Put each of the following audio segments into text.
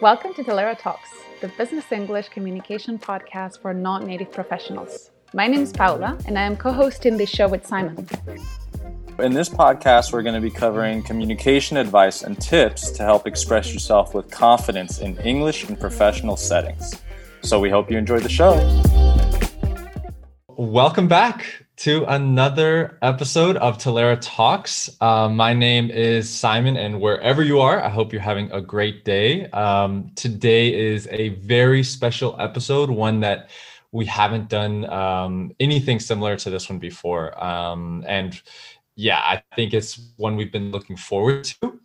Welcome to Talaera Talks, the business English communication podcast for non native professionals. My name is Paula, and I am co hosting this show with Simon. In this podcast, we're going to be covering communication advice and tips to help express yourself with confidence in English in professional settings. So we hope you enjoy the show. Welcome back to another episode of Talaera Talks. Uh, my name is Simon, and wherever you are, I hope you're having a great day. Um, today is a very special episode, one that we haven't done um, anything similar to this one before. Um, and yeah, I think it's one we've been looking forward to.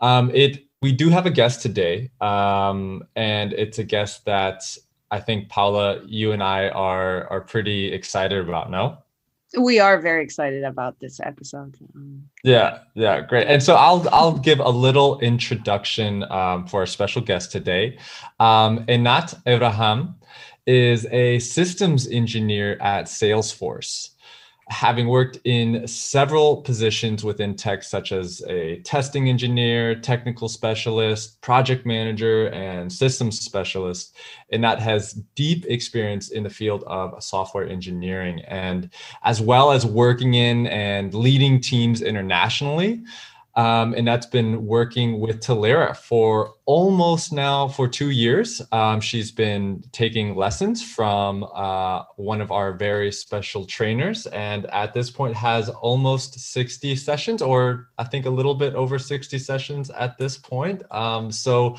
Um, it we do have a guest today, um, and it's a guest that I think Paula, you and I are are pretty excited about. No we are very excited about this episode. Yeah, yeah, great. And so I'll I'll give a little introduction um, for our special guest today. Um, Einat Abraham is a systems engineer at Salesforce having worked in several positions within tech, such as a testing engineer, technical specialist, project manager, and systems specialist, Einat has deep experience in the field of software engineering, and as well as working in and leading teams internationally. Um, Einat's been working with Talaera for almost now for two years. Um, she's been taking lessons from uh, one of our very special trainers, and at this point has almost 60 sessions, or I think a little bit over 60 sessions at this point. Um, so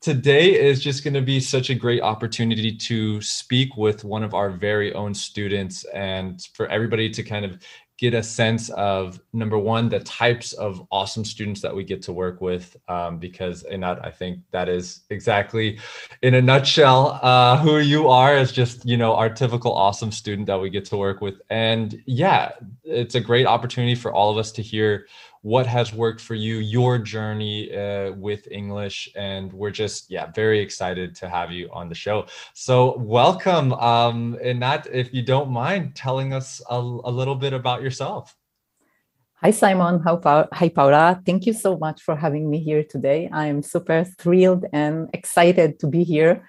today is just going to be such a great opportunity to speak with one of our very own students and for everybody to kind of get a sense of number one the types of awesome students that we get to work with um, because Einat i think that is exactly in a nutshell uh, who you are as just you know our typical awesome student that we get to work with. And yeah it's a great opportunity for all of us to hear what has worked for you, your journey uh, with English. And we're just, yeah, very excited to have you on the show. So, welcome. Um, Einat, if you don't mind telling us a, a little bit about yourself. Hi, Simon. Hi, Paula. Thank you so much for having me here today. I'm super thrilled and excited to be here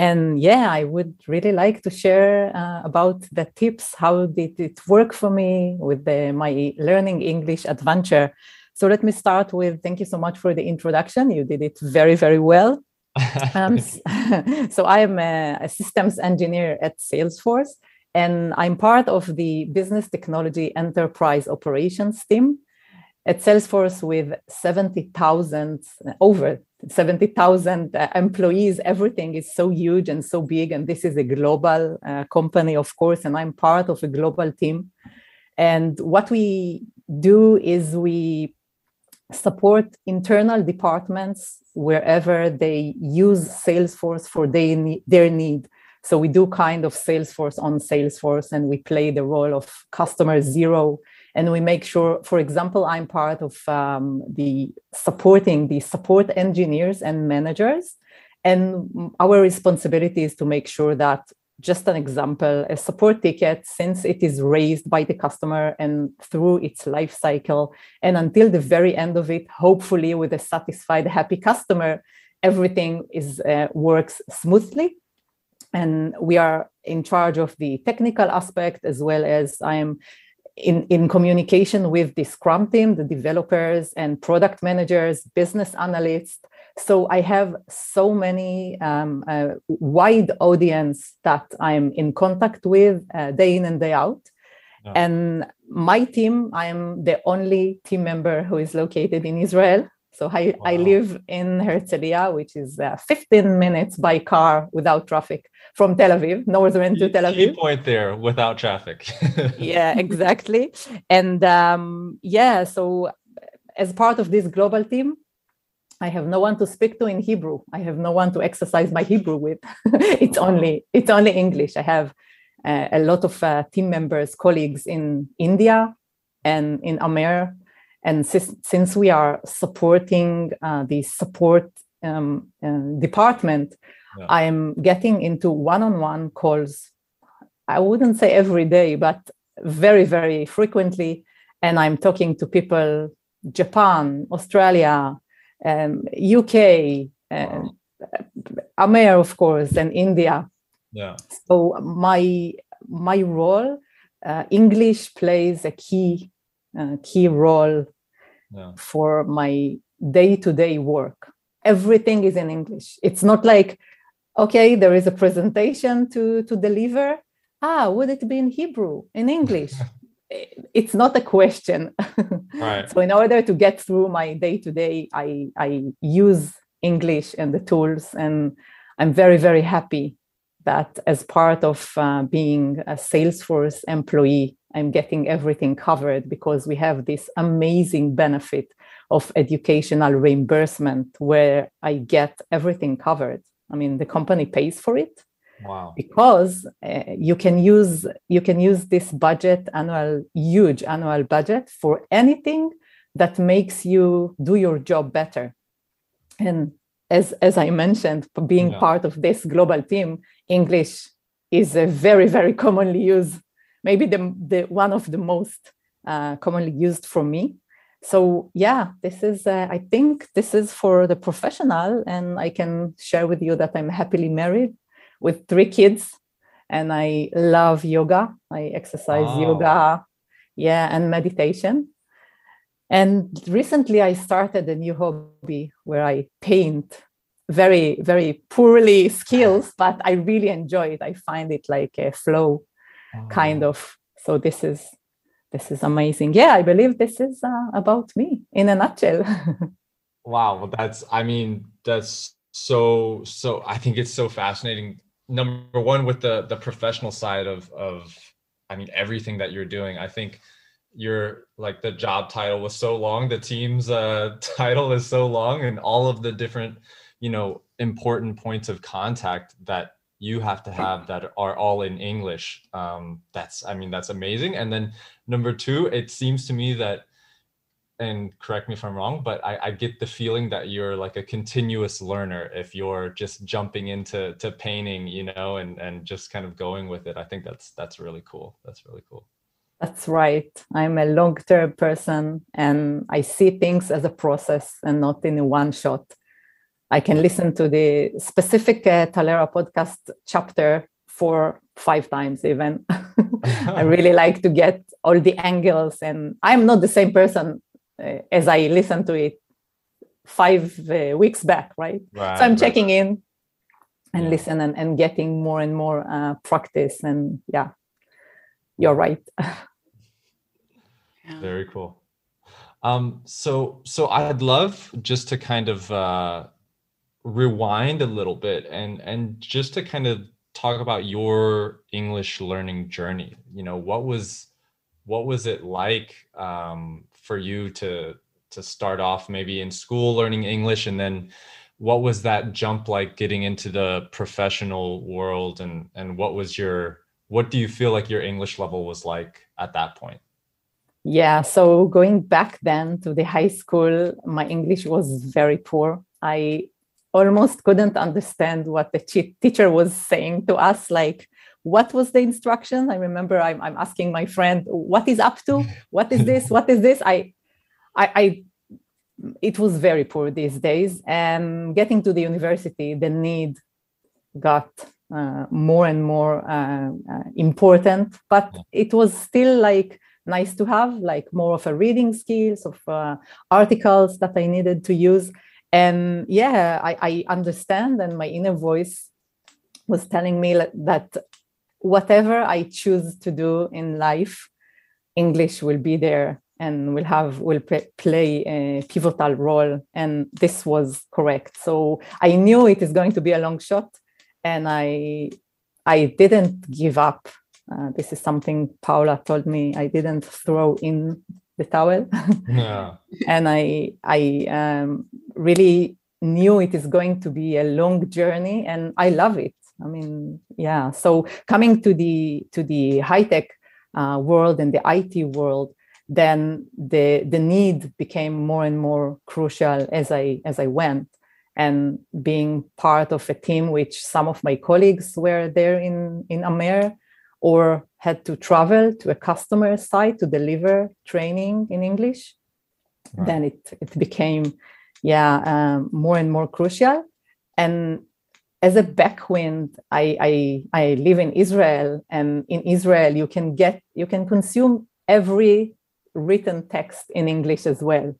and yeah i would really like to share uh, about the tips how did it work for me with the, my learning english adventure. So let me start with thank you so much for the introduction. You did it very very well. Um, so i am a, a systems engineer at salesforce and i'm part of the business technology enterprise operations team. At Salesforce with 70,000, over 70,000 uh, employees, everything is so huge and so big. And this is a global uh, company, of course, and I'm part of a global team. And what we do is we support internal departments wherever they use Salesforce for their, their need. So we do kind of Salesforce on Salesforce, and we play the role of customer zero and we make sure for example i'm part of um, the supporting the support engineers and managers. And our responsibility is to make sure that just an example a support ticket since it is raised by the customer and through its life cycle and until the very end of it hopefully with a satisfied happy customer everything is uh, works smoothly. And we are in charge of the technical aspect as well as i am in, in communication with the Scrum team, the developers and product managers, business analysts. So I have so many um, uh, wide audience that I'm in contact with uh, day in and day out. Yeah. And my team, I'm the only team member who is located in Israel. So I, wow. I live in Herzliya, which is uh, 15 minutes by car without traffic from Tel Aviv, northern to Tel Aviv. Key point there, without traffic. yeah, exactly. And um, yeah, so as part of this global team, I have no one to speak to in Hebrew. I have no one to exercise my Hebrew with. it's only it's only English. I have uh, a lot of uh, team members, colleagues in India and in Amer and since, since we are supporting uh, the support um, uh, department, yeah. I'm getting into one-on-one calls. I wouldn't say every day, but very, very frequently. And I'm talking to people, Japan, Australia, um, UK, wow. Amer, of course, and India. Yeah. So my my role, uh, English plays a key uh, key role Yeah. for my day to day work. Everything is in English. It's not like, okay, there is a presentation to to deliver. Ah, would it be in Hebrew, in English? it's not a question. Right. so in order to get through my day to day, I I use English and the tools, and I'm very very happy that as part of uh, being a Salesforce employee, I'm getting everything covered because we have this amazing benefit of educational reimbursement where I get everything covered. I mean, the company pays for it Wow. because uh, you can use you can use this budget annual huge annual budget for anything that makes you do your job better and as as i mentioned being Yeah. part of this global team english is a very very commonly used maybe the, the one of the most uh, commonly used for me. So yeah this is uh, i think this is for the professional and i can share with you that i'm happily married with three kids and i love yoga. I exercise Wow. yoga yeah and meditation. And recently i started a new hobby where i paint very very poorly skills but i really enjoy it. I find it like a flow kind of so this is this is amazing yeah i believe this is uh, about me in a nutshell Wow, well, that's I mean, that's so so I think it's so fascinating. Number one, with the the professional side of of I mean everything that you're doing. I think your like the job title was so long, the team's uh title is so long, and all of the different, you know, important points of contact that you have to have that are all in English. Um, that's I mean, that's amazing. And then number two, it seems to me that and correct me if I'm wrong, but I, I get the feeling that you're like a continuous learner if you're just jumping into to painting, you know, and and just kind of going with it. I think that's that's really cool. That's really cool. That's right. I'm a long term person and I see things as a process and not in a one shot. I can listen to the specific uh, Talaera podcast chapter four, five times even. I really like to get all the angles, and I'm not the same person uh, as I listened to it five uh, weeks back, right? Right, so I'm right. checking in and Yeah. listen and, and getting more and more uh, practice. And yeah, you're right. Yeah. Very cool. Um, so so I'd love just to kind of uh, rewind a little bit and and just to kind of talk about your English learning journey. You know, what was what was it like um, for you to to start off maybe in school learning English and then what was that jump like getting into the professional world and and what was your what do you feel like your English level was like at that point? Yeah, so going back then to the high school, my English was very poor. I almost couldn't understand what the teacher was saying to us. Like, what was the instruction? I remember I'm, I'm asking my friend, "What is up to? What is this? What is this?" I, I, I, it was very poor these days. And getting to the university, the need got uh, more and more uh, uh, important, but it was still like nice to have like more of a reading skills of uh, articles that i needed to use and yeah I, I understand and my inner voice was telling me that whatever i choose to do in life english will be there and will have will play a pivotal role and this was correct so i knew it is going to be a long shot and i i didn't give up uh, this is something Paula told me. I didn't throw in the towel, Yeah. and I I um, really knew it is going to be a long journey, and I love it. I mean, yeah. So coming to the to the high tech uh, world and the IT world, then the the need became more and more crucial as I as I went and being part of a team which some of my colleagues were there in in Amer or had to travel to a customer site to deliver training in English, then it, it became, yeah, um, more and more crucial. And as a backwind, I, I, I live in Israel, and in Israel, you can get, you can consume every written text in English as well.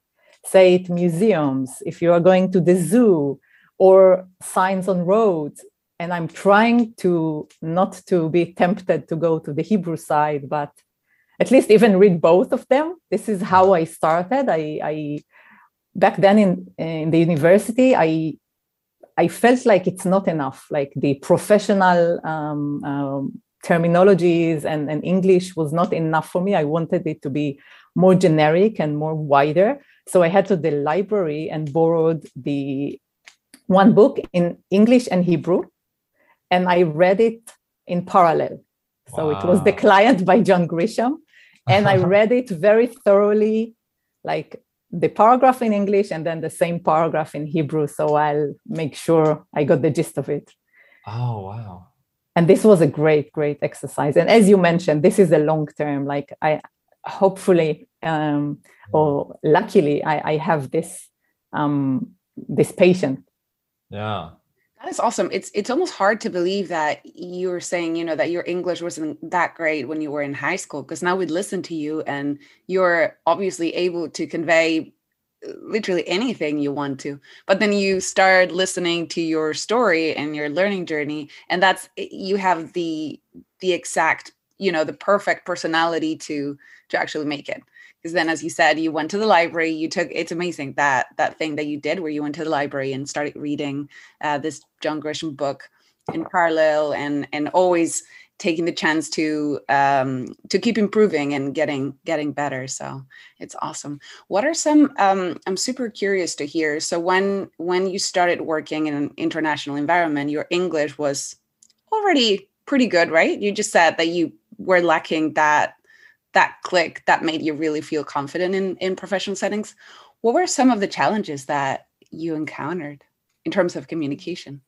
Say it museums, if you are going to the zoo, or signs on roads. And I'm trying to not to be tempted to go to the Hebrew side, but at least even read both of them. This is how I started. I, I back then in, in the university, I I felt like it's not enough. Like the professional um, um, terminologies and, and English was not enough for me. I wanted it to be more generic and more wider. So I had to the library and borrowed the one book in English and Hebrew, and I read it in parallel. So wow. it was The Client by John Grisham, and I read it very thoroughly, like the paragraph in English and then the same paragraph in Hebrew. So I'll make sure I got the gist of it. Oh, wow. And this was a great, great exercise. And as you mentioned, this is a long term. Like I hopefully um, or luckily I, I have this um, this patient. Yeah. That is awesome. It's it's almost hard to believe that you were saying, you know, that your English wasn't that great when you were in high school. Because now we'd listen to you and you're obviously able to convey uh, literally anything you want to. But then you start listening to your story and your learning journey, and that's eh, you have the the exact, you know, the perfect personality to to actually make it because then as you said you went to the library you took it's amazing that that thing that you did where you went to the library and started reading uh, this john grisham book in parallel and and always taking the chance to um, to keep improving and getting getting better. So it's awesome. What are some um, i'm super curious to hear so when when you started working in an international environment your english was already pretty good right? You just said that you were lacking that that click that made you really feel confident in in professional settings what were some of the challenges that you encountered in terms of communication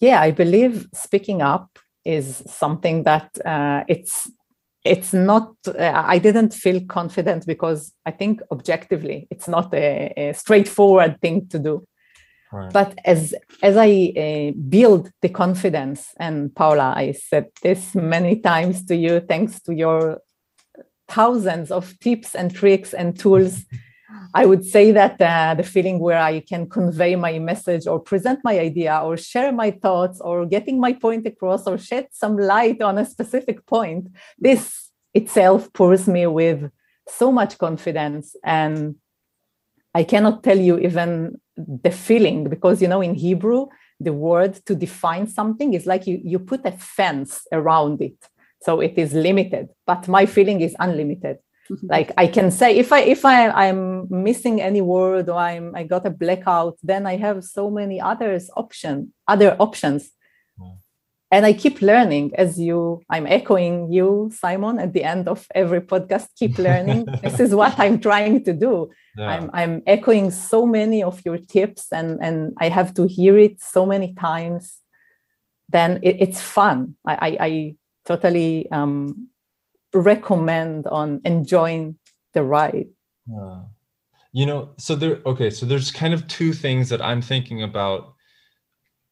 yeah i believe speaking up is something that uh, it's it's not uh, i didn't feel confident because i think objectively it's not a, a straightforward thing to do right. but as as i uh, build the confidence and paula i said this many times to you thanks to your thousands of tips and tricks and tools. I would say that uh, the feeling where I can convey my message or present my idea or share my thoughts or getting my point across or shed some light on a specific point, this itself pours me with so much confidence. And I cannot tell you even the feeling because, you know, in Hebrew, the word to define something is like you, you put a fence around it so it is limited but my feeling is unlimited. Mm-hmm. like i can say if i if i i'm missing any word or i'm i got a blackout then i have so many others option other options. And i keep learning as you i'm echoing you simon at the end of every podcast keep learning. This is what i'm trying to do. Yeah. i'm i'm echoing so many of your tips and and i have to hear it so many times. Then it, it's fun. I, I, I totally um, recommend on enjoying the ride. Uh, you know, so there. Okay, so there's kind of two things that I'm thinking about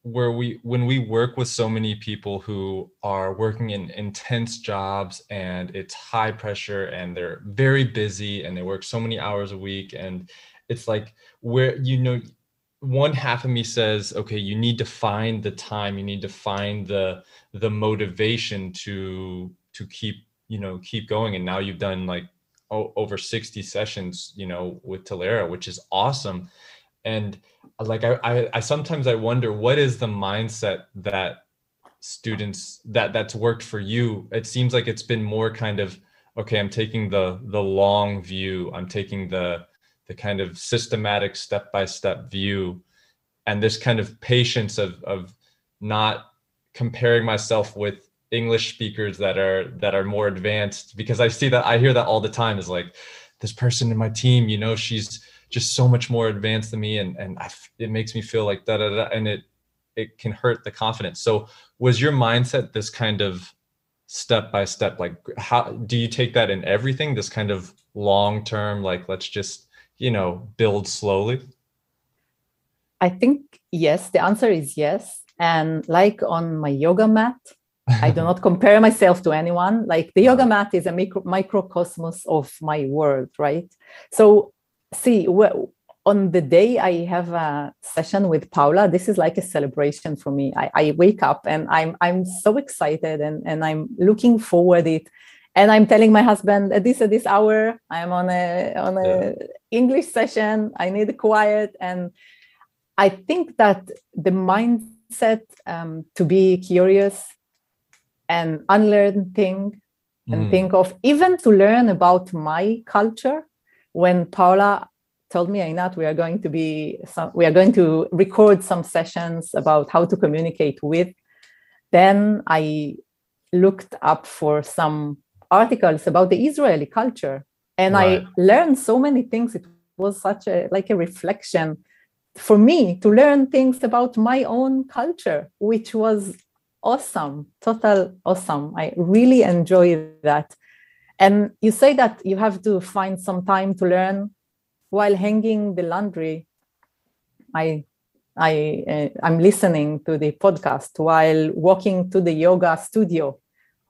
where we when we work with so many people who are working in intense jobs and it's high pressure and they're very busy and they work so many hours a week and it's like where you know one half of me says okay you need to find the time. You need to find the the motivation to to keep you know keep going. And now you've done like oh, over 60 sessions you know with Talaera which is awesome. And uh, like I, I i sometimes i wonder what is the mindset that students that that's worked for you? It seems like it's been more kind of okay i'm taking the the long view. I'm taking the the kind of systematic step by step view and this kind of patience of of not comparing myself with english speakers that are that are more advanced because i see that i hear that all the time is like this person in my team you know she's just so much more advanced than me and and it makes me feel like da da da and it it can hurt the confidence. So was your mindset this kind of step by step like how do you take that in everything? This kind of long term like let's just you know build slowly i think yes the answer is yes And like on my yoga mat, I do not compare myself to anyone. Like the yoga mat is a micro, microcosmos of my world, right? So, see, well, on the day I have a session with Paula, this is like a celebration for me. I, I wake up and I'm I'm so excited and, and I'm looking forward it. And I'm telling my husband at this at this hour, I'm on a on a yeah. English session. I need quiet. And I think that the mindset um, to be curious and unlearn thing and mm. think of even to learn about my culture when paula told me Einat, we are going to be some, we are going to record some sessions about how to communicate with then i looked up for some articles about the israeli culture and right. i learned so many things it was such a like a reflection for me to learn things about my own culture which was awesome, total awesome. I really enjoy that. And you say that you have to find some time to learn while hanging the laundry. I I uh, I'm listening to the podcast while walking to the yoga studio.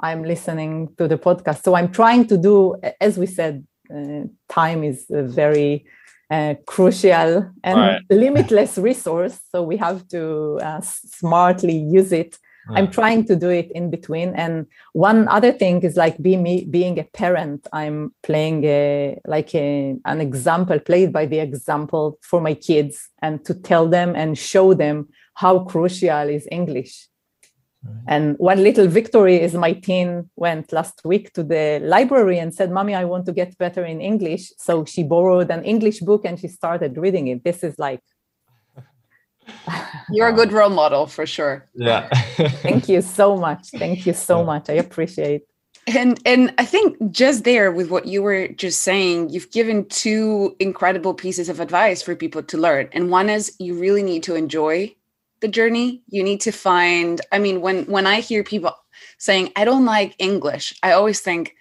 I'm listening to the podcast. So I'm trying to do, as we said, uh, time is a very uh, crucial and right. limitless resource. So we have to uh, smartly use it Right. I'm trying to do it in between. And one other thing is like be me being a parent. I'm playing a like a, an example, played by the example for my kids, and to tell them and show them how crucial is English. Right. And one little victory is my teen went last week to the library and said, Mommy, I want to get better in English. So she borrowed an English book and she started reading it. This is like you're a good role model for sure. Yeah. Thank you so much. Thank you so much. I appreciate. And and I think just there with what you were just saying, you've given two incredible pieces of advice for people to learn. And one is you really need to enjoy the journey. You need to find I mean when when I hear people saying I don't like English, I always think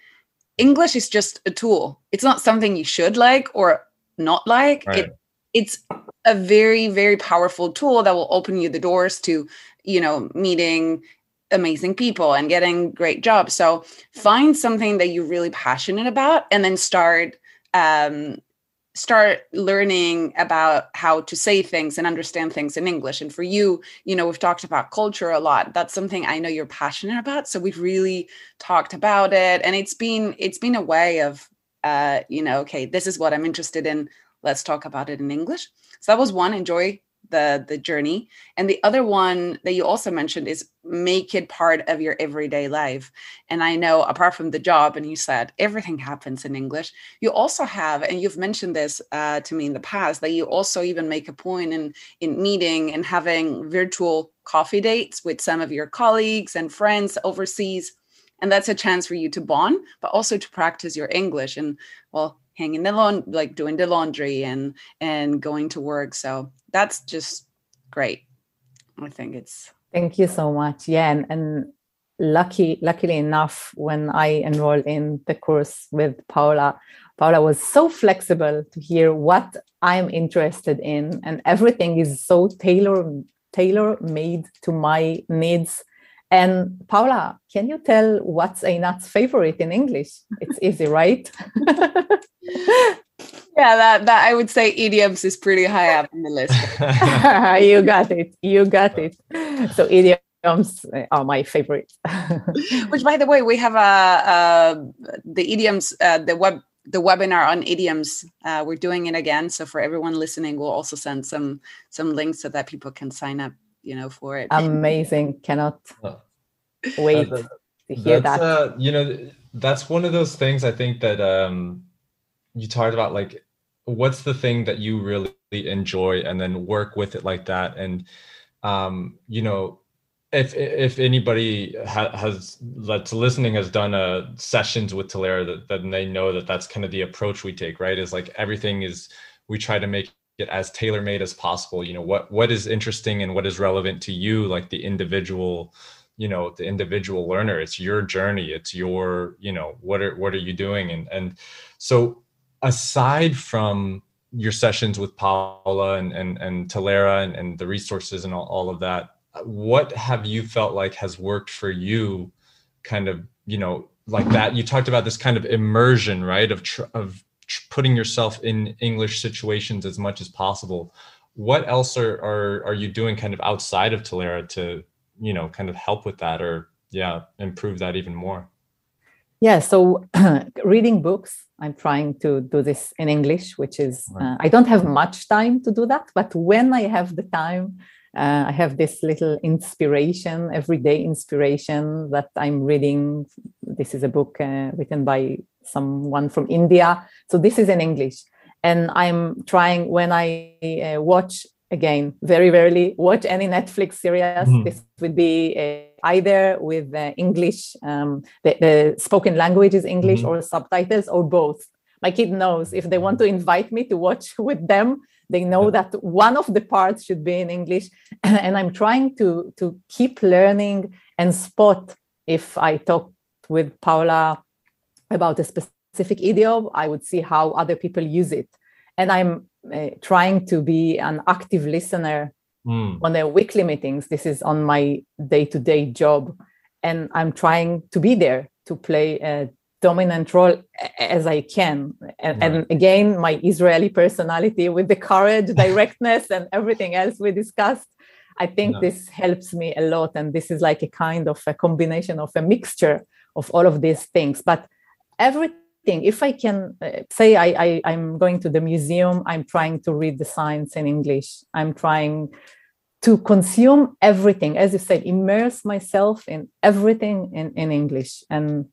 English is just a tool. It's not something you should like or not like. Right. It it's a very very powerful tool that will open you the doors to you know meeting amazing people and getting great jobs so find something that you're really passionate about and then start um, start learning about how to say things and understand things in english. And for you you know we've talked about culture a lot. That's something i know you're passionate about. So we've really talked about it. And it's been it's been a way of uh you know okay this is what i'm interested in. Let's talk about it in english. So that was one. Enjoy the the journey. And the other one that you also mentioned is make it part of your everyday life. And i know apart from the job and you said everything happens in english you also have and you've mentioned this uh, to me in the past that you also even make a point in in meeting and having virtual coffee dates with some of your colleagues and friends overseas. And that's a chance for you to bond but also to practice your english and well hanging the lawn like doing the laundry and and going to work. So that's just great i think it's thank you so much yeah and, and lucky luckily enough when i enrolled in the course with paula paula was so flexible to hear what i'm interested in and everything is so tailor tailor made to my needs and Paula, can you tell what's Einat's favorite in English? It's easy, right? yeah, that, that I would say idioms is pretty high up in the list. you got it. You got it. So idioms are my favorite. Which, by the way, we have a, a the idioms uh, the web the webinar on idioms. Uh, we're doing it again, so for everyone listening, we'll also send some some links so that people can sign up you know for it amazing cannot wait uh, to hear that uh, you know that's one of those things i think that um you talked about like what's the thing that you really enjoy and then work with it like that? And um you know if if anybody ha- has that's listening has done uh sessions with Talaera that then they know that that's kind of the approach we take right? Is like everything is we try to make it as tailor made as possible. You know what what is interesting and what is relevant to you like the individual you know the individual learner. It's your journey. It's your you know what are what are you doing? And and so aside from your sessions with Paula and and, and Talaera and, and the resources and all, all of that what have you felt like has worked for you kind of you know like that? You talked about this kind of immersion right of tr- of tr- putting yourself in english situations as much as possible. What else are, are are you doing kind of outside of Talaera to you know kind of help with that or yeah improve that even more yeah so reading books i'm trying to do this in english which is uh, i don't have much time to do that but when i have the time uh, I have this little inspiration, everyday inspiration that I'm reading. This is a book uh, written by someone from India. So this is in English. And I'm trying when I uh, watch again, very rarely watch any Netflix series. Mm. This would be uh, either with uh, English, um, the, the, spoken language is English mm. or subtitles or both. My kid knows if they want to invite me to watch with them, they know that one of the parts should be in english and i'm trying to to keep learning and spot if i talk with paula about a specific idiom i would see how other people use it and i'm uh, trying to be an active listener mm. on the weekly meetings this is on my day-to-day job and i'm trying to be there to play a dominant role as I can. And, right. and, again, my Israeli personality with the courage, directness, and everything else we discussed, I think this helps me a lot. And this is like a kind of a combination of a mixture of all of these things. But everything, if I can uh, say I, I, I'm going to the museum, I'm trying to read the signs in English, I'm trying to consume everything, as you said, immerse myself in everything in, in English. And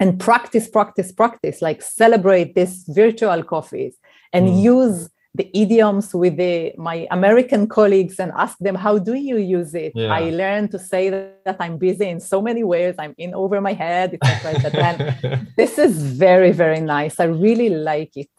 and practice, practice, practice, like celebrate these virtual coffees and mm. use the idioms with the, my American colleagues and ask them, how do you use it? Yeah. I learned to say that I'm busy in so many ways. I'm in over my head, etc. this is very, very nice. I really like it.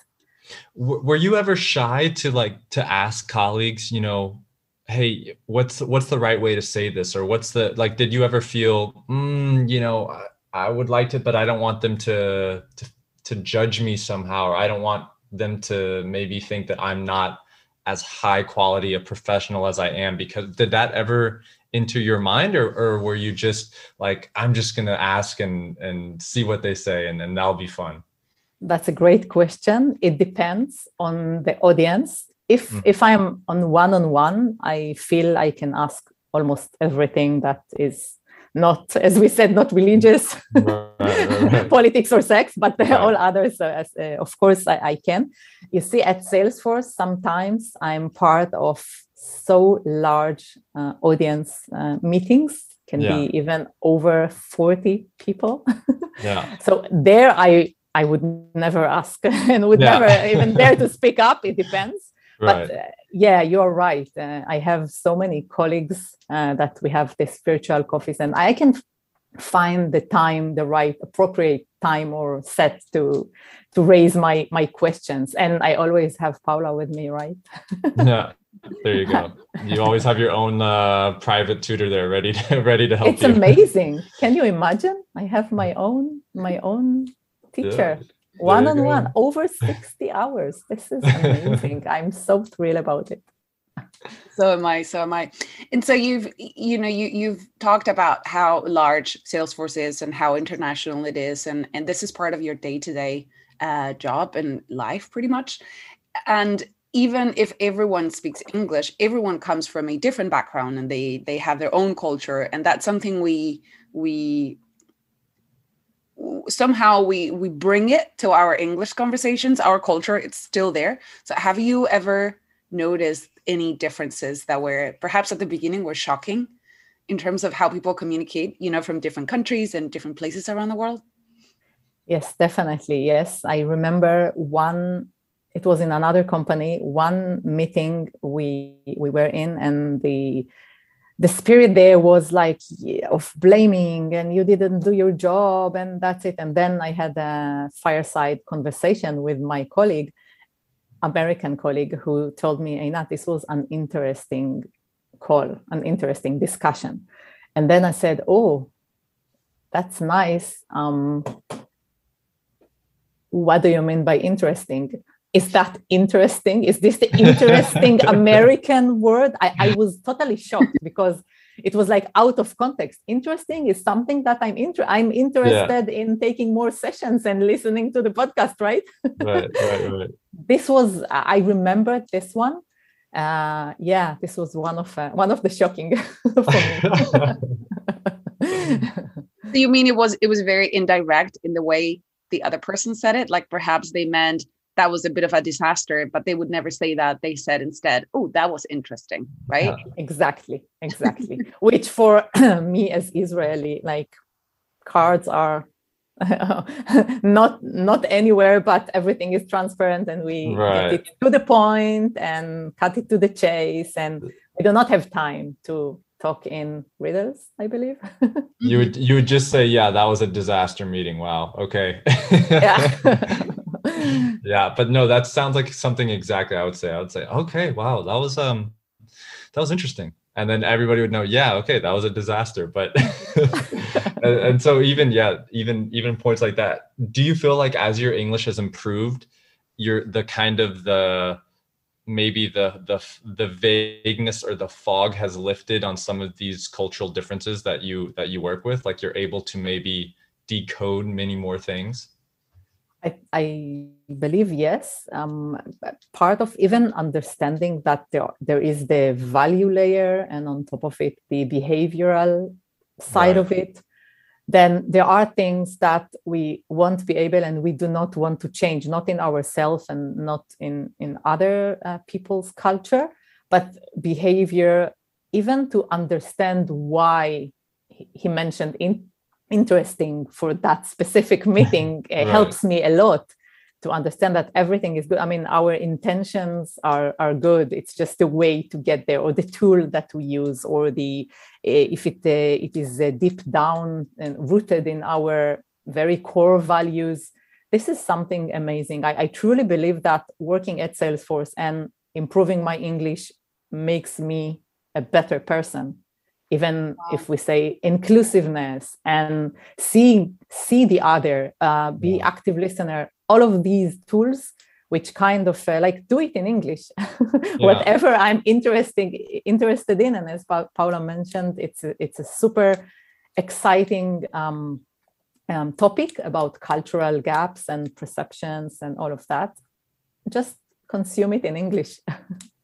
Were you ever shy to like to ask colleagues, you know, hey, what's what's the right way to say this, or what's the like? Did you ever feel, mm, you know, I would like to, but I don't want them to to to judge me somehow, or I don't want them to maybe think that I'm not as high quality a professional as I am. Because did that ever into your mind, or or were you just like, I'm just gonna ask and and see what they say, and and that'll be fun? That's a great question. It depends on the audience. If mm-hmm. if I'm on one on one, I feel I can ask almost everything that is not as we said not religious right, right, right. politics or sex but all others uh, as, uh, of course I, I, can you see at salesforce sometimes i'm part of so large uh, audience uh, meetings can yeah. be even over 40 people yeah so there i i would never ask and would yeah. never even dare to speak up it depends Right. But uh, yeah, you're right. Uh, I have so many colleagues uh, that we have the spiritual coffees, and I can find the time, the right appropriate time or set to to raise my my questions. And I always have Paula with me, right? yeah. There you go. You always have your own uh, private tutor there, ready to ready to help. It's you. amazing. Can you imagine? I have my own my own teacher. Yeah one on one over 60 hours. This is amazing. I'm so thrilled about it. So am i so am i. And so you've you know you you've talked about how large salesforce is and how international it is and and this is part of your day-to-day uh, job and life pretty much. And even if everyone speaks english everyone comes from a different background and they they have their own culture and that's something we we somehow we we bring it to our english conversations our culture it's still there. So have you ever noticed any differences that were perhaps at the beginning were shocking in terms of how people communicate you know from different countries and different places around the world? Yes definitely yes. I remember one it was in another company one meeting we we were in and the the spirit there was like of blaming and you didn't do your job and that's it. And then i had a fireside conversation with my colleague american colleague who told me Einat, this was an interesting call an interesting discussion. And then i said oh that's nice. Um, what do you mean by interesting is that interesting? Is this the interesting American word? I, I, was totally shocked because it was like out of context interesting is something that i'm inter- i'm interested yeah. in taking more sessions and listening to the podcast right right right right this was i remembered this one uh, yeah this was one of uh, one of the shocking for me so you mean it was it was very indirect in the way the other person said it like perhaps they meant that was a bit of a disaster but they would never say that. They said instead oh that was interesting right? Yeah. exactly exactly. Which for me as israeli like cards are not not anywhere but everything is transparent and we right. get it to the point and cut it to the chase and we do not have time to talk in riddles i believe. You would you would just say yeah that was a disaster meeting. Wow. Okay. Yeah yeah, but no, that sounds like something exactly I would say. I would say, okay, wow, that was um that was interesting. And then everybody would know, yeah, okay, that was a disaster. But and, and so even yeah, even even points like that. Do you feel like as your English has improved, your the kind of the maybe the the the vagueness or the fog has lifted on some of these cultural differences that you that you work with like you're able to maybe decode many more things I, I believe yes. Um, part of even understanding that there, there is the value layer and on top of it, the behavioral side right. of it, then there are things that we won't be able and we do not want to change, not in ourselves and not in, in other uh, people's culture, but behavior, even to understand why he mentioned in interesting for that specific meeting right. helps me a lot to understand that everything is good. I mean our intentions are are good. It's just the way to get there or the tool that we use or the eh, if it uh, it is uh, deep down and rooted in our very core values this is something amazing. I, I truly believe that working at salesforce and improving my english makes me a better person even wow. if we say inclusiveness and see see the other uh, be yeah. active listener all of these tools which kind of uh, like do it in english yeah. whatever i'm interested interested in and as pa- paula mentioned it's a, it's a super exciting um, um, topic about cultural gaps and perceptions and all of that just consume it in english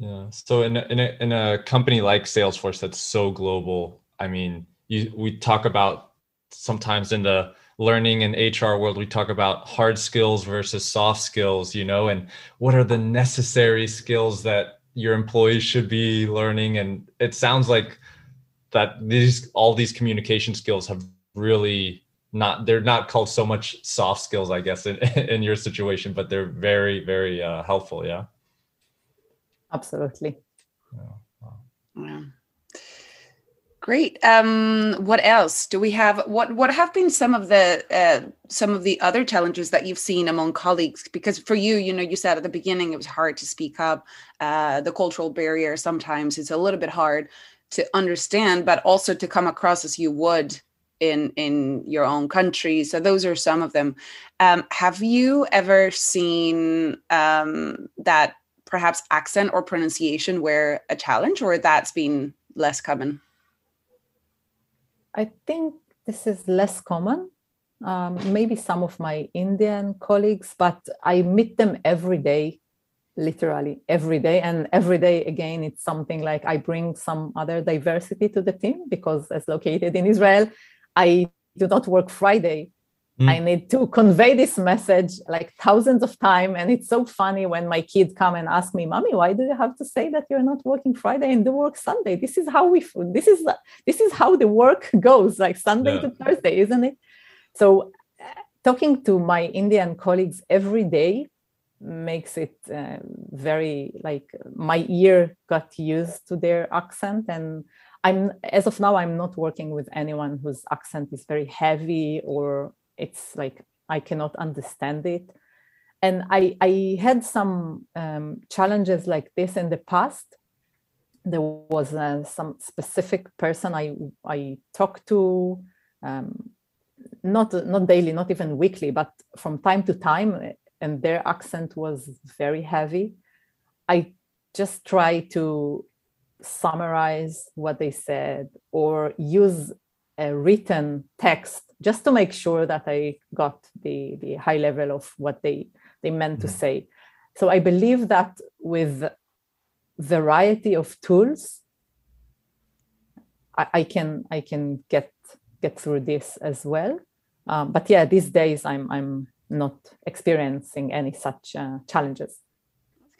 Yeah. So in a, in a in a company like Salesforce that's so global, I mean, you we talk about sometimes in the learning and HR world, we talk about hard skills versus soft skills, you know, and what are the necessary skills that your employees should be learning. And it sounds like that these all these communication skills have really not they're not called so much soft skills, I guess, in, in your situation, but they're very, very uh, helpful. Yeah absolutely yeah. Wow. yeah. Great. Um, what else do we have? What what have been some of the uh, some of the other challenges that you've seen among colleagues? Because for you, you know, you said at the beginning it was hard to speak up. Uh, the cultural barrier sometimes is a little bit hard to understand, but also to come across as you would in in your own country. So those are some of them. Um, have you ever seen um, that perhaps accent or pronunciation were a challenge or that's been less common? I think this is less common. Um, maybe some of my Indian colleagues, but I meet them every day, literally every day. And every day, again, it's something like I bring some other diversity to the team because, as located in Israel, I do not work Friday Mm. I need to convey this message like thousands of times. And it's so funny when my kids come and ask me, Mommy, why do you have to say that you're not working Friday and do work Sunday? This is how we this is this is how the work goes, like Sunday yeah. to Thursday, isn't it? So uh, talking to my Indian colleagues every day makes it uh, very like my ear got used to their accent and i'm as of now i'm not working with anyone whose accent is very heavy or it's like I cannot understand it. And I, I had some um, challenges like this in the past. There was uh, some specific person I, I talked to, um, not, not daily, not even weekly, but from time to time, and their accent was very heavy. I just try to summarize what they said or use a written text just to make sure that I got the, the high level of what they, they meant to Mhm. say. So I believe that with variety of tools, I, I can I can get get through this as well. Um, but yeah, these days I'm I'm not experiencing any such uh, challenges.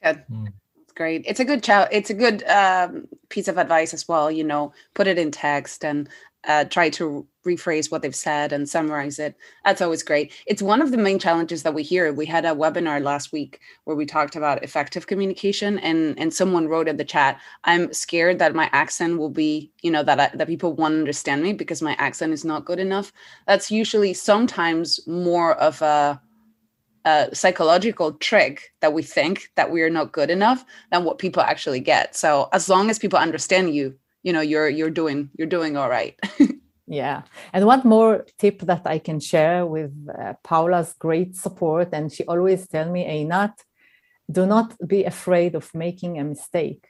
Good. Mm. It's great. It's a good. It's a good um, piece of advice as well. You know, put it in text and uh, try to rephrase what they've said and summarize it. That's always great. It's one of the main challenges that we hear. We had a webinar last week where we talked about effective communication, and and someone wrote in the chat, "I'm scared that my accent will be, you know, that I, that people won't understand me because my accent is not good enough." That's usually sometimes more of a a psychological trick that we think that we are not good enough than what people actually get. So as long as people understand you, you know, you're you're doing you're doing all right. Yeah. And one more tip that I can share with uh, Paula's great support, and she always tell me, Einat, do not be afraid of making a mistake.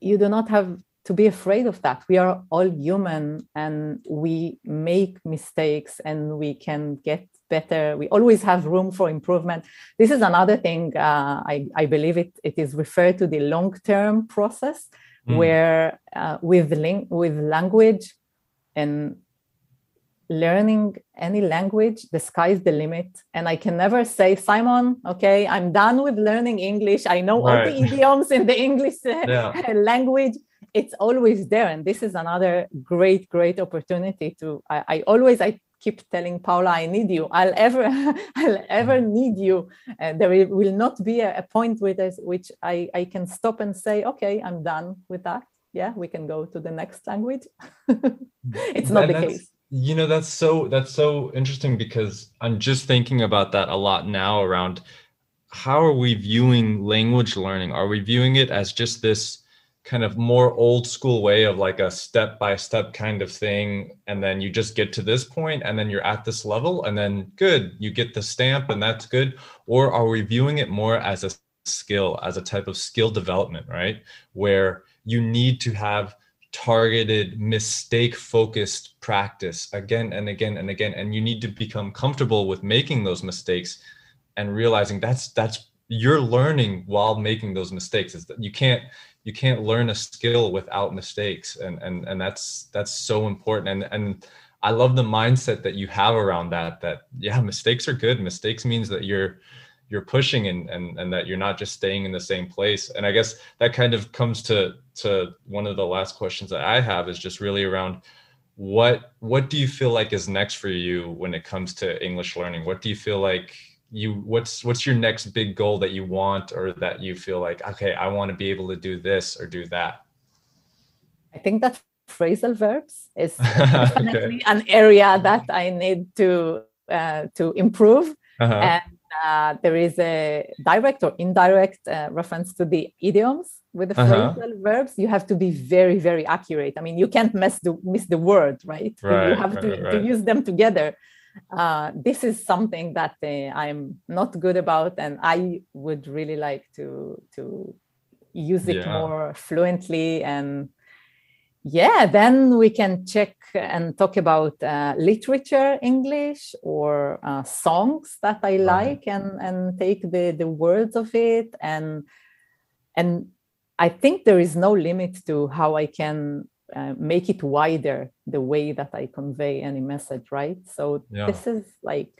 You do not have to be afraid of that. We are all human and we make mistakes and we can get better. We always have room for improvement. This is another thing uh, I, I believe it, it is referred to the long-term process Mm. where uh, with, ling- with language and learning any language the sky is the limit and i can never say simon okay i'm done with learning english i know all the idioms in the english uh, Yeah. language it's always there and this is another great great opportunity to i, I always i keep telling paula i need you. I'll ever i'll ever mm. need you. And there will- not be a, a point with us which i i can stop and say okay i'm done with that. Yeah we can go to the next language. It's not And the case. you know that's so that's so interesting because i'm just thinking about that a lot now around how are we viewing language learning? Are we viewing it as just this kind of more old school way of like a step by step kind of thing and then you just get to this point and then you're at this level and then good you get the stamp and that's good. Or are we viewing it more as a skill as a type of skill development right? Where you need to have targeted mistake focused practice again and again and again and you need to become comfortable with making those mistakes and realizing that's that's you're learning while making those mistakes. Is that you can't you can't learn a skill without mistakes and and and that's that's so important. And and i love the mindset that you have around that that yeah mistakes are good. Mistakes means that you're you're pushing and and and that you're not just staying in the same place. And i guess that kind of comes to to one of the last questions that i have is just really around what what do you feel like is next for you when it comes to english learning? What do you feel like you what's what's your next big goal that you want or that you feel like okay i want to be able to do this or do that I think that phrasal verbs is Okay. definitely an area that I need to uh, to improve. uh-huh. And uh, there is a direct or indirect uh, reference to the idioms with the Uh-huh. phrasal verbs. You have to be very, very accurate. I mean, you can't miss the miss the word, right? You- you Right, have to, right, to use them together. Uh, this is something that uh, I'm not good about, and I would really like to to use it Yeah. more fluently and yeah then we can check and talk about uh, literature english or uh, songs that i Right. like and and take the the words of it and and i think there is no limit to how i can uh, make it wider the way that i convey any message right so Yeah. this is like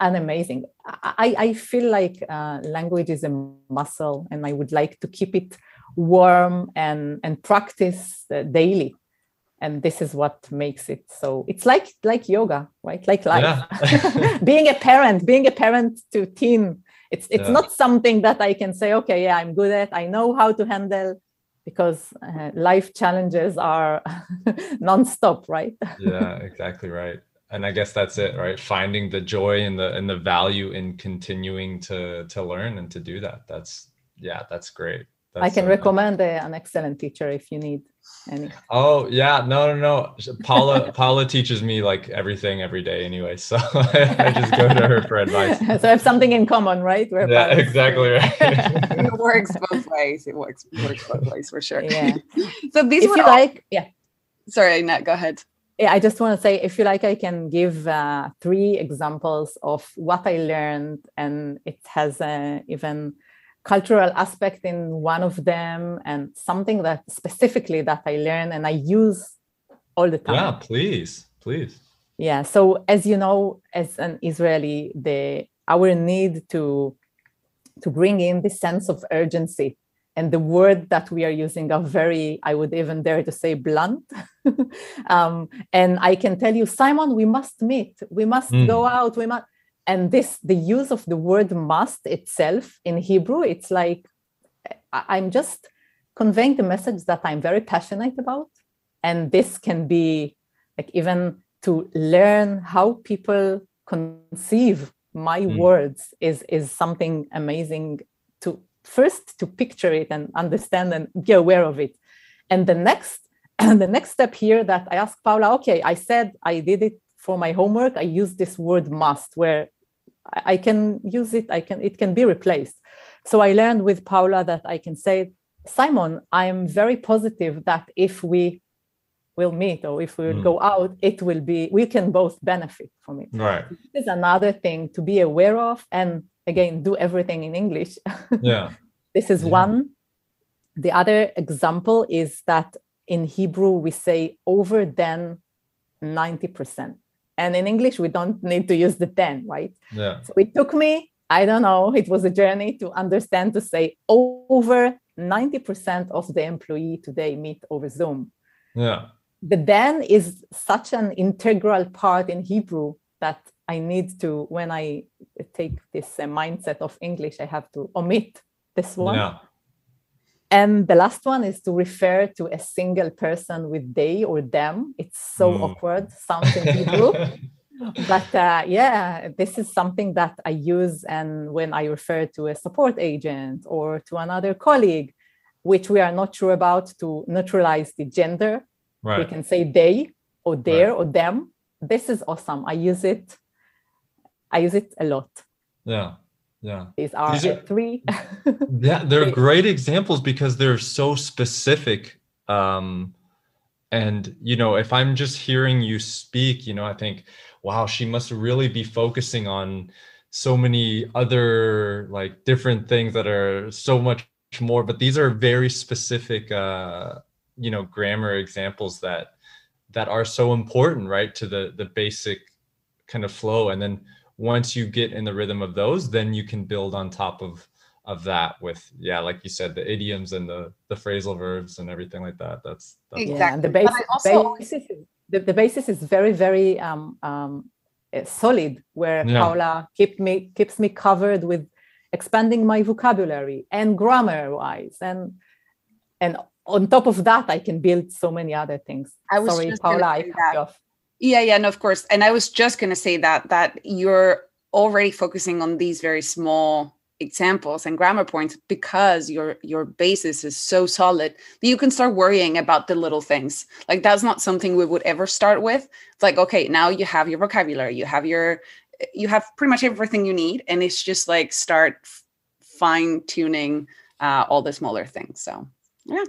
an amazing i i feel like uh, language is a muscle and i would like to keep it warm and and practice uh, daily and this is what makes it so it's like like yoga right like life Yeah. being a parent being a parent to teen it's it's Yeah. not something that i can say okay yeah i'm good at i know how to handle because uh, life challenges are non-stop right? Yeah exactly right. And i guess that's it right? Finding the joy and the and the value in continuing to to learn and to do that. That's yeah that's great. I can so nice. recommend a, an excellent teacher if you need any. Oh yeah. No no no. Paula paula teaches me like everything every day anyway so i just go to her for advice. So I have something in common right? We're yeah exactly right works both ways. It works, works both ways for sure. Yeah. so these if were you all- like, yeah. sorry, Nat, go ahead. Yeah, I just want to say, if you like, I can give uh, three examples of what I learned, and it has a even cultural aspect in one of them, and something that specifically that I learned and I use all the time. Yeah, please, please. Yeah. So as you know, as an Israeli, the our need to to bring in this sense of urgency and the word that we are using are very, I would even dare to say, blunt. um, and I can tell you, Simon, we must meet. We must Mm. go out. We must. And this, the use of the word "must" itself in Hebrew, it's like I'm just conveying the message that I'm very passionate about, and this can be like even to learn how people conceive my Mm. words is is something amazing to first to picture it and understand and be aware of it. And the next and the next step here that i asked paula okay i said i did it for my homework. I use this word must where I- i can use it. I can it can be replaced. So i learned with paula that i can say simon i'm very positive that if we will meet or if we will Mm. go out it will be we can both benefit from it Right. this is another thing to be aware of and again do everything in english Yeah. this is Yeah. one the other example is that in hebrew we say over than 90% and in english we don't need to use the 10 right Yeah. so it took me i don't know it was a journey to understand to say over 90% of the employee today meet over zoom Yeah. The then is such an integral part in Hebrew that I need to, when I take this uh, mindset of English, I have to omit this one. Yeah. And the last one is to refer to a single person with they or them. It's so Mm. awkward, sounds in Hebrew. but uh, yeah, this is something that I use, and when I refer to a support agent or to another colleague, which we are not sure about, to neutralize the gender, we can say they or their or them. This is awesome. I use it. I use it a lot. Yeah. Yeah. These are, These are- three. Yeah, they're Great. great examples because they're so specific. Um, and you know, if I'm just hearing you speak, you know, I think, wow, she must really be focusing on so many other like different things that are so much more. But these are very specific, uh, you know, grammar examples that that are so important, right, to the the basic kind of flow. And then once you get in the rhythm of those, then you can build on top of of that with yeah like you said the idioms and the the phrasal verbs and everything like that that's, that's Exactly. Yeah, and the, But also- basis, is, the, the basis is very, very um, um, uh, solid. Where Yeah. Paula keep me keeps me covered with expanding my vocabulary and grammar wise, and and on top of that, I can build so many other things. I was Sorry, Paula, I cut you off. Yeah, yeah, no, of course. And I was just going to say that that you're already focusing on these very small examples and grammar points because your your basis is so solid that you can start worrying about the little things. Like that's not something we would ever start with. It's like okay, now you have your vocabulary, you have your you have pretty much everything you need and it's just like start fine tuning uh, all the smaller things. So, yeah.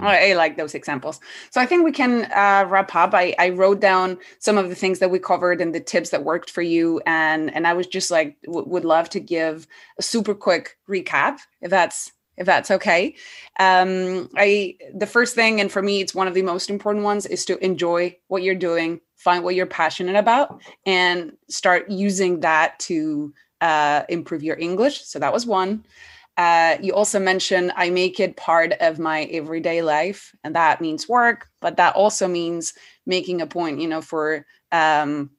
I, I like those examples. So I think we can uh, wrap up. I, I wrote down some of the things that we covered and the tips that worked for you, and and I was just like w- would love to give a super quick recap if that's if that's okay. Um, I the first thing, and for me, it's one of the most important ones, is to enjoy what you're doing, find what you're passionate about, and start using that to uh, improve your English. So that was one. Uh, you also mentioned I make it part of my everyday life, and that means work, but that also means making a point, you know, for um,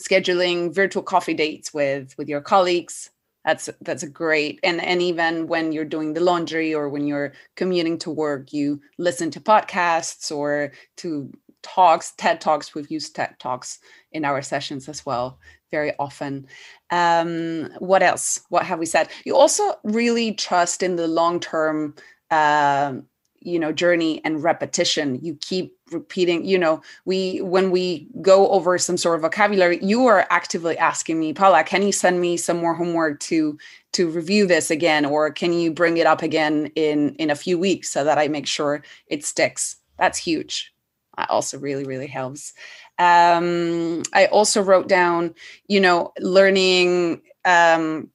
scheduling virtual coffee dates with with your colleagues. That's that's a great, and and even when you're doing the laundry or when you're commuting to work, you listen to podcasts or to talks, TED talks. We've used TED talks in our sessions as well very often. Um, what else? What have we said? You also really trust in the long term, um, you know journey and repetition you keep repeating you know we when we go over some sort of vocabulary you are actively asking me paula can you send me some more homework to to review this again or can you bring it up again in in a few weeks so that i make sure it sticks that's huge that also really really helps. Um i also wrote down you know learning um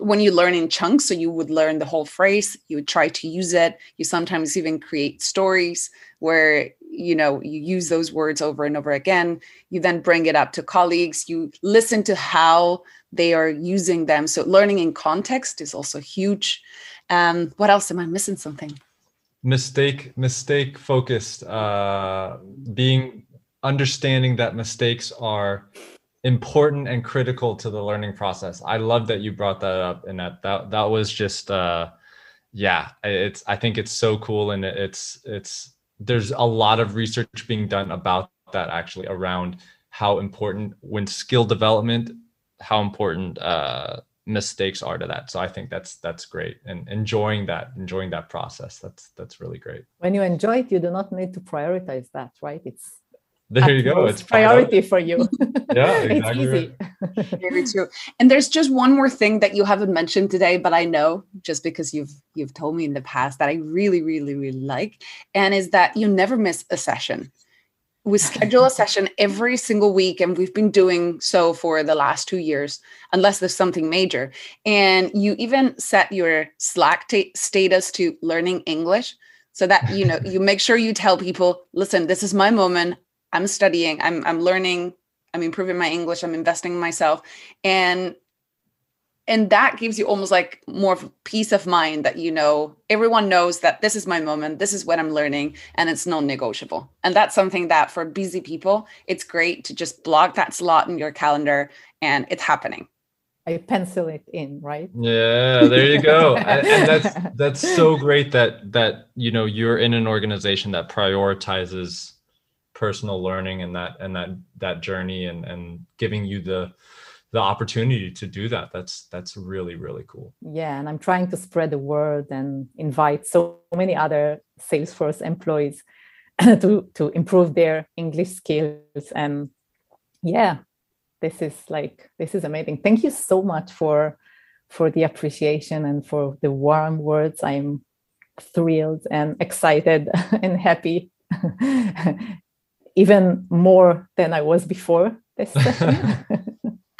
when you learn in chunks so you would learn the whole phrase you would try to use it. You sometimes even create stories where you know you use those words over and over again. You then bring it up to colleagues. You listen to how they are using them. So learning in context is also huge. Um what else? Am i missing something mistake mistake focused uh being understanding that mistakes are important and critical to the learning process. I love that you brought that up and that that that was just uh yeah, it's I think it's so cool and it's it's there's a lot of research being done about that actually around how important when skill development how important uh mistakes are to that. So i think that's that's great. And enjoying that enjoying that process that's that's really great. When you enjoy it you do not need to prioritize that right? It's there you go. It's priority for you. Yeah exactly it's easy very true. And there's just one more thing that you haven't mentioned today but i know just because you've you've told me in the past that i really really really like and is that you never miss a session we schedule a session every single week and we've been doing so for the last two years unless there's something major. And you even set your slack ta- status to learning english so that you know you make sure you tell people listen this is my moment. I'm studying. I'm i'm learning. I'm improving my english. I'm investing in myself. And and that gives you almost like more peace of mind that you know everyone knows that this is my moment this is what i'm learning and it's non-negotiable. And that's something that for busy people it's great to just block that slot in your calendar and it's happening. I pencil it in right? Yeah there you go. And, and that's that's so great that that you know you're in an organization that prioritizes personal learning and that and that that journey and and giving you the the opportunity to do that. That's that's really really cool. Yeah and i'm trying to spread the word and invite so many other salesforce employees to to improve their english skills. And yeah this is like this is amazing. Thank you so much for for the appreciation and for the warm words. I'm thrilled and excited and happy even more than i was before this. session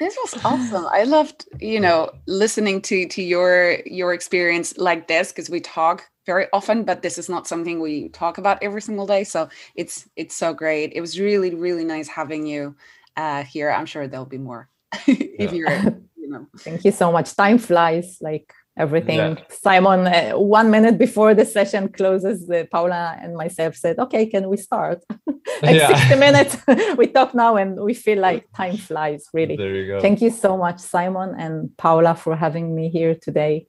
this was awesome. I loved you know listening to to your your experience like this because we talk very often but this is not something we talk about every single day. So it's it's so great. It was really really nice having you uh here. I'm sure there'll be more if you're you know. Thank you so much. Time flies like everything. Yeah. simon uh, one minute before the session closes uh, paula and myself said okay can we start? Like Yeah. 60 minutes. We talk now and we feel like time flies really. There you go. Thank you so much simon and paula for having me here today.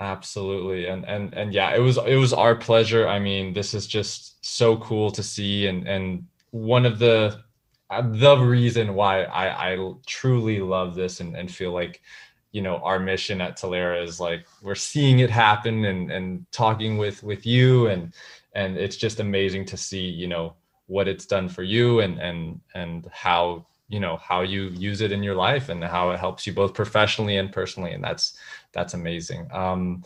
Absolutely. And and and yeah it was it was our pleasure. I mean this is just so cool to see and and one of the uh, the reason why i i truly love this and and feel like you know our mission at Talaera is like we're seeing it happen and and talking with with you and and it's just amazing to see you know what it's done for you and and and how you know how you use it in your life and how it helps you both professionally and personally and that's that's amazing. Um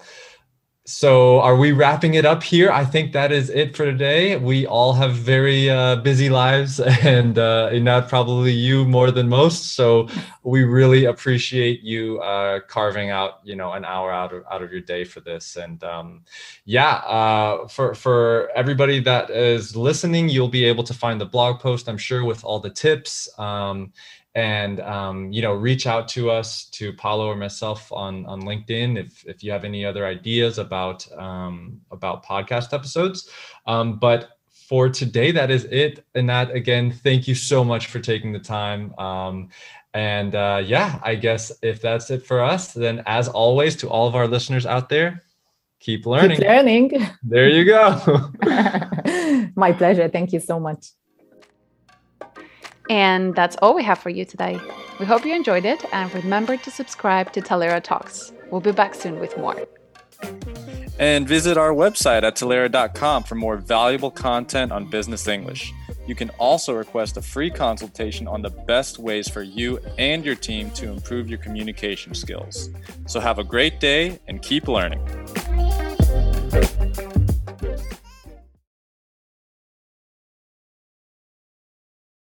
so are we wrapping it up here? I think that is it for today. We all have very uh, busy lives and uh, not probably you more than most. So we really appreciate you uh, carving out you know an hour out of out of your day for this. And um, yeah uh, for for everybody that is listening you'll be able to find the blog post i'm sure with all the tips. Um, and um, you know reach out to us to paulo or myself on on linkedin if if you have any other ideas about um, about podcast episodes. Um, but for today that is it. And that again thank you so much for taking the time. Um, and uh, yeah i guess if that's it for us then as always to all of our listeners out there keep learning. Keep learning. There you go. My pleasure. Thank you so much And that's all we have for you today. We hope you enjoyed it and remember to subscribe to Talaera Talks. We'll be back soon with more. And visit our website at Talaera.com for more valuable content on business English. You can also request a free consultation on the best ways for you and your team to improve your communication skills. So have a great day and keep learning.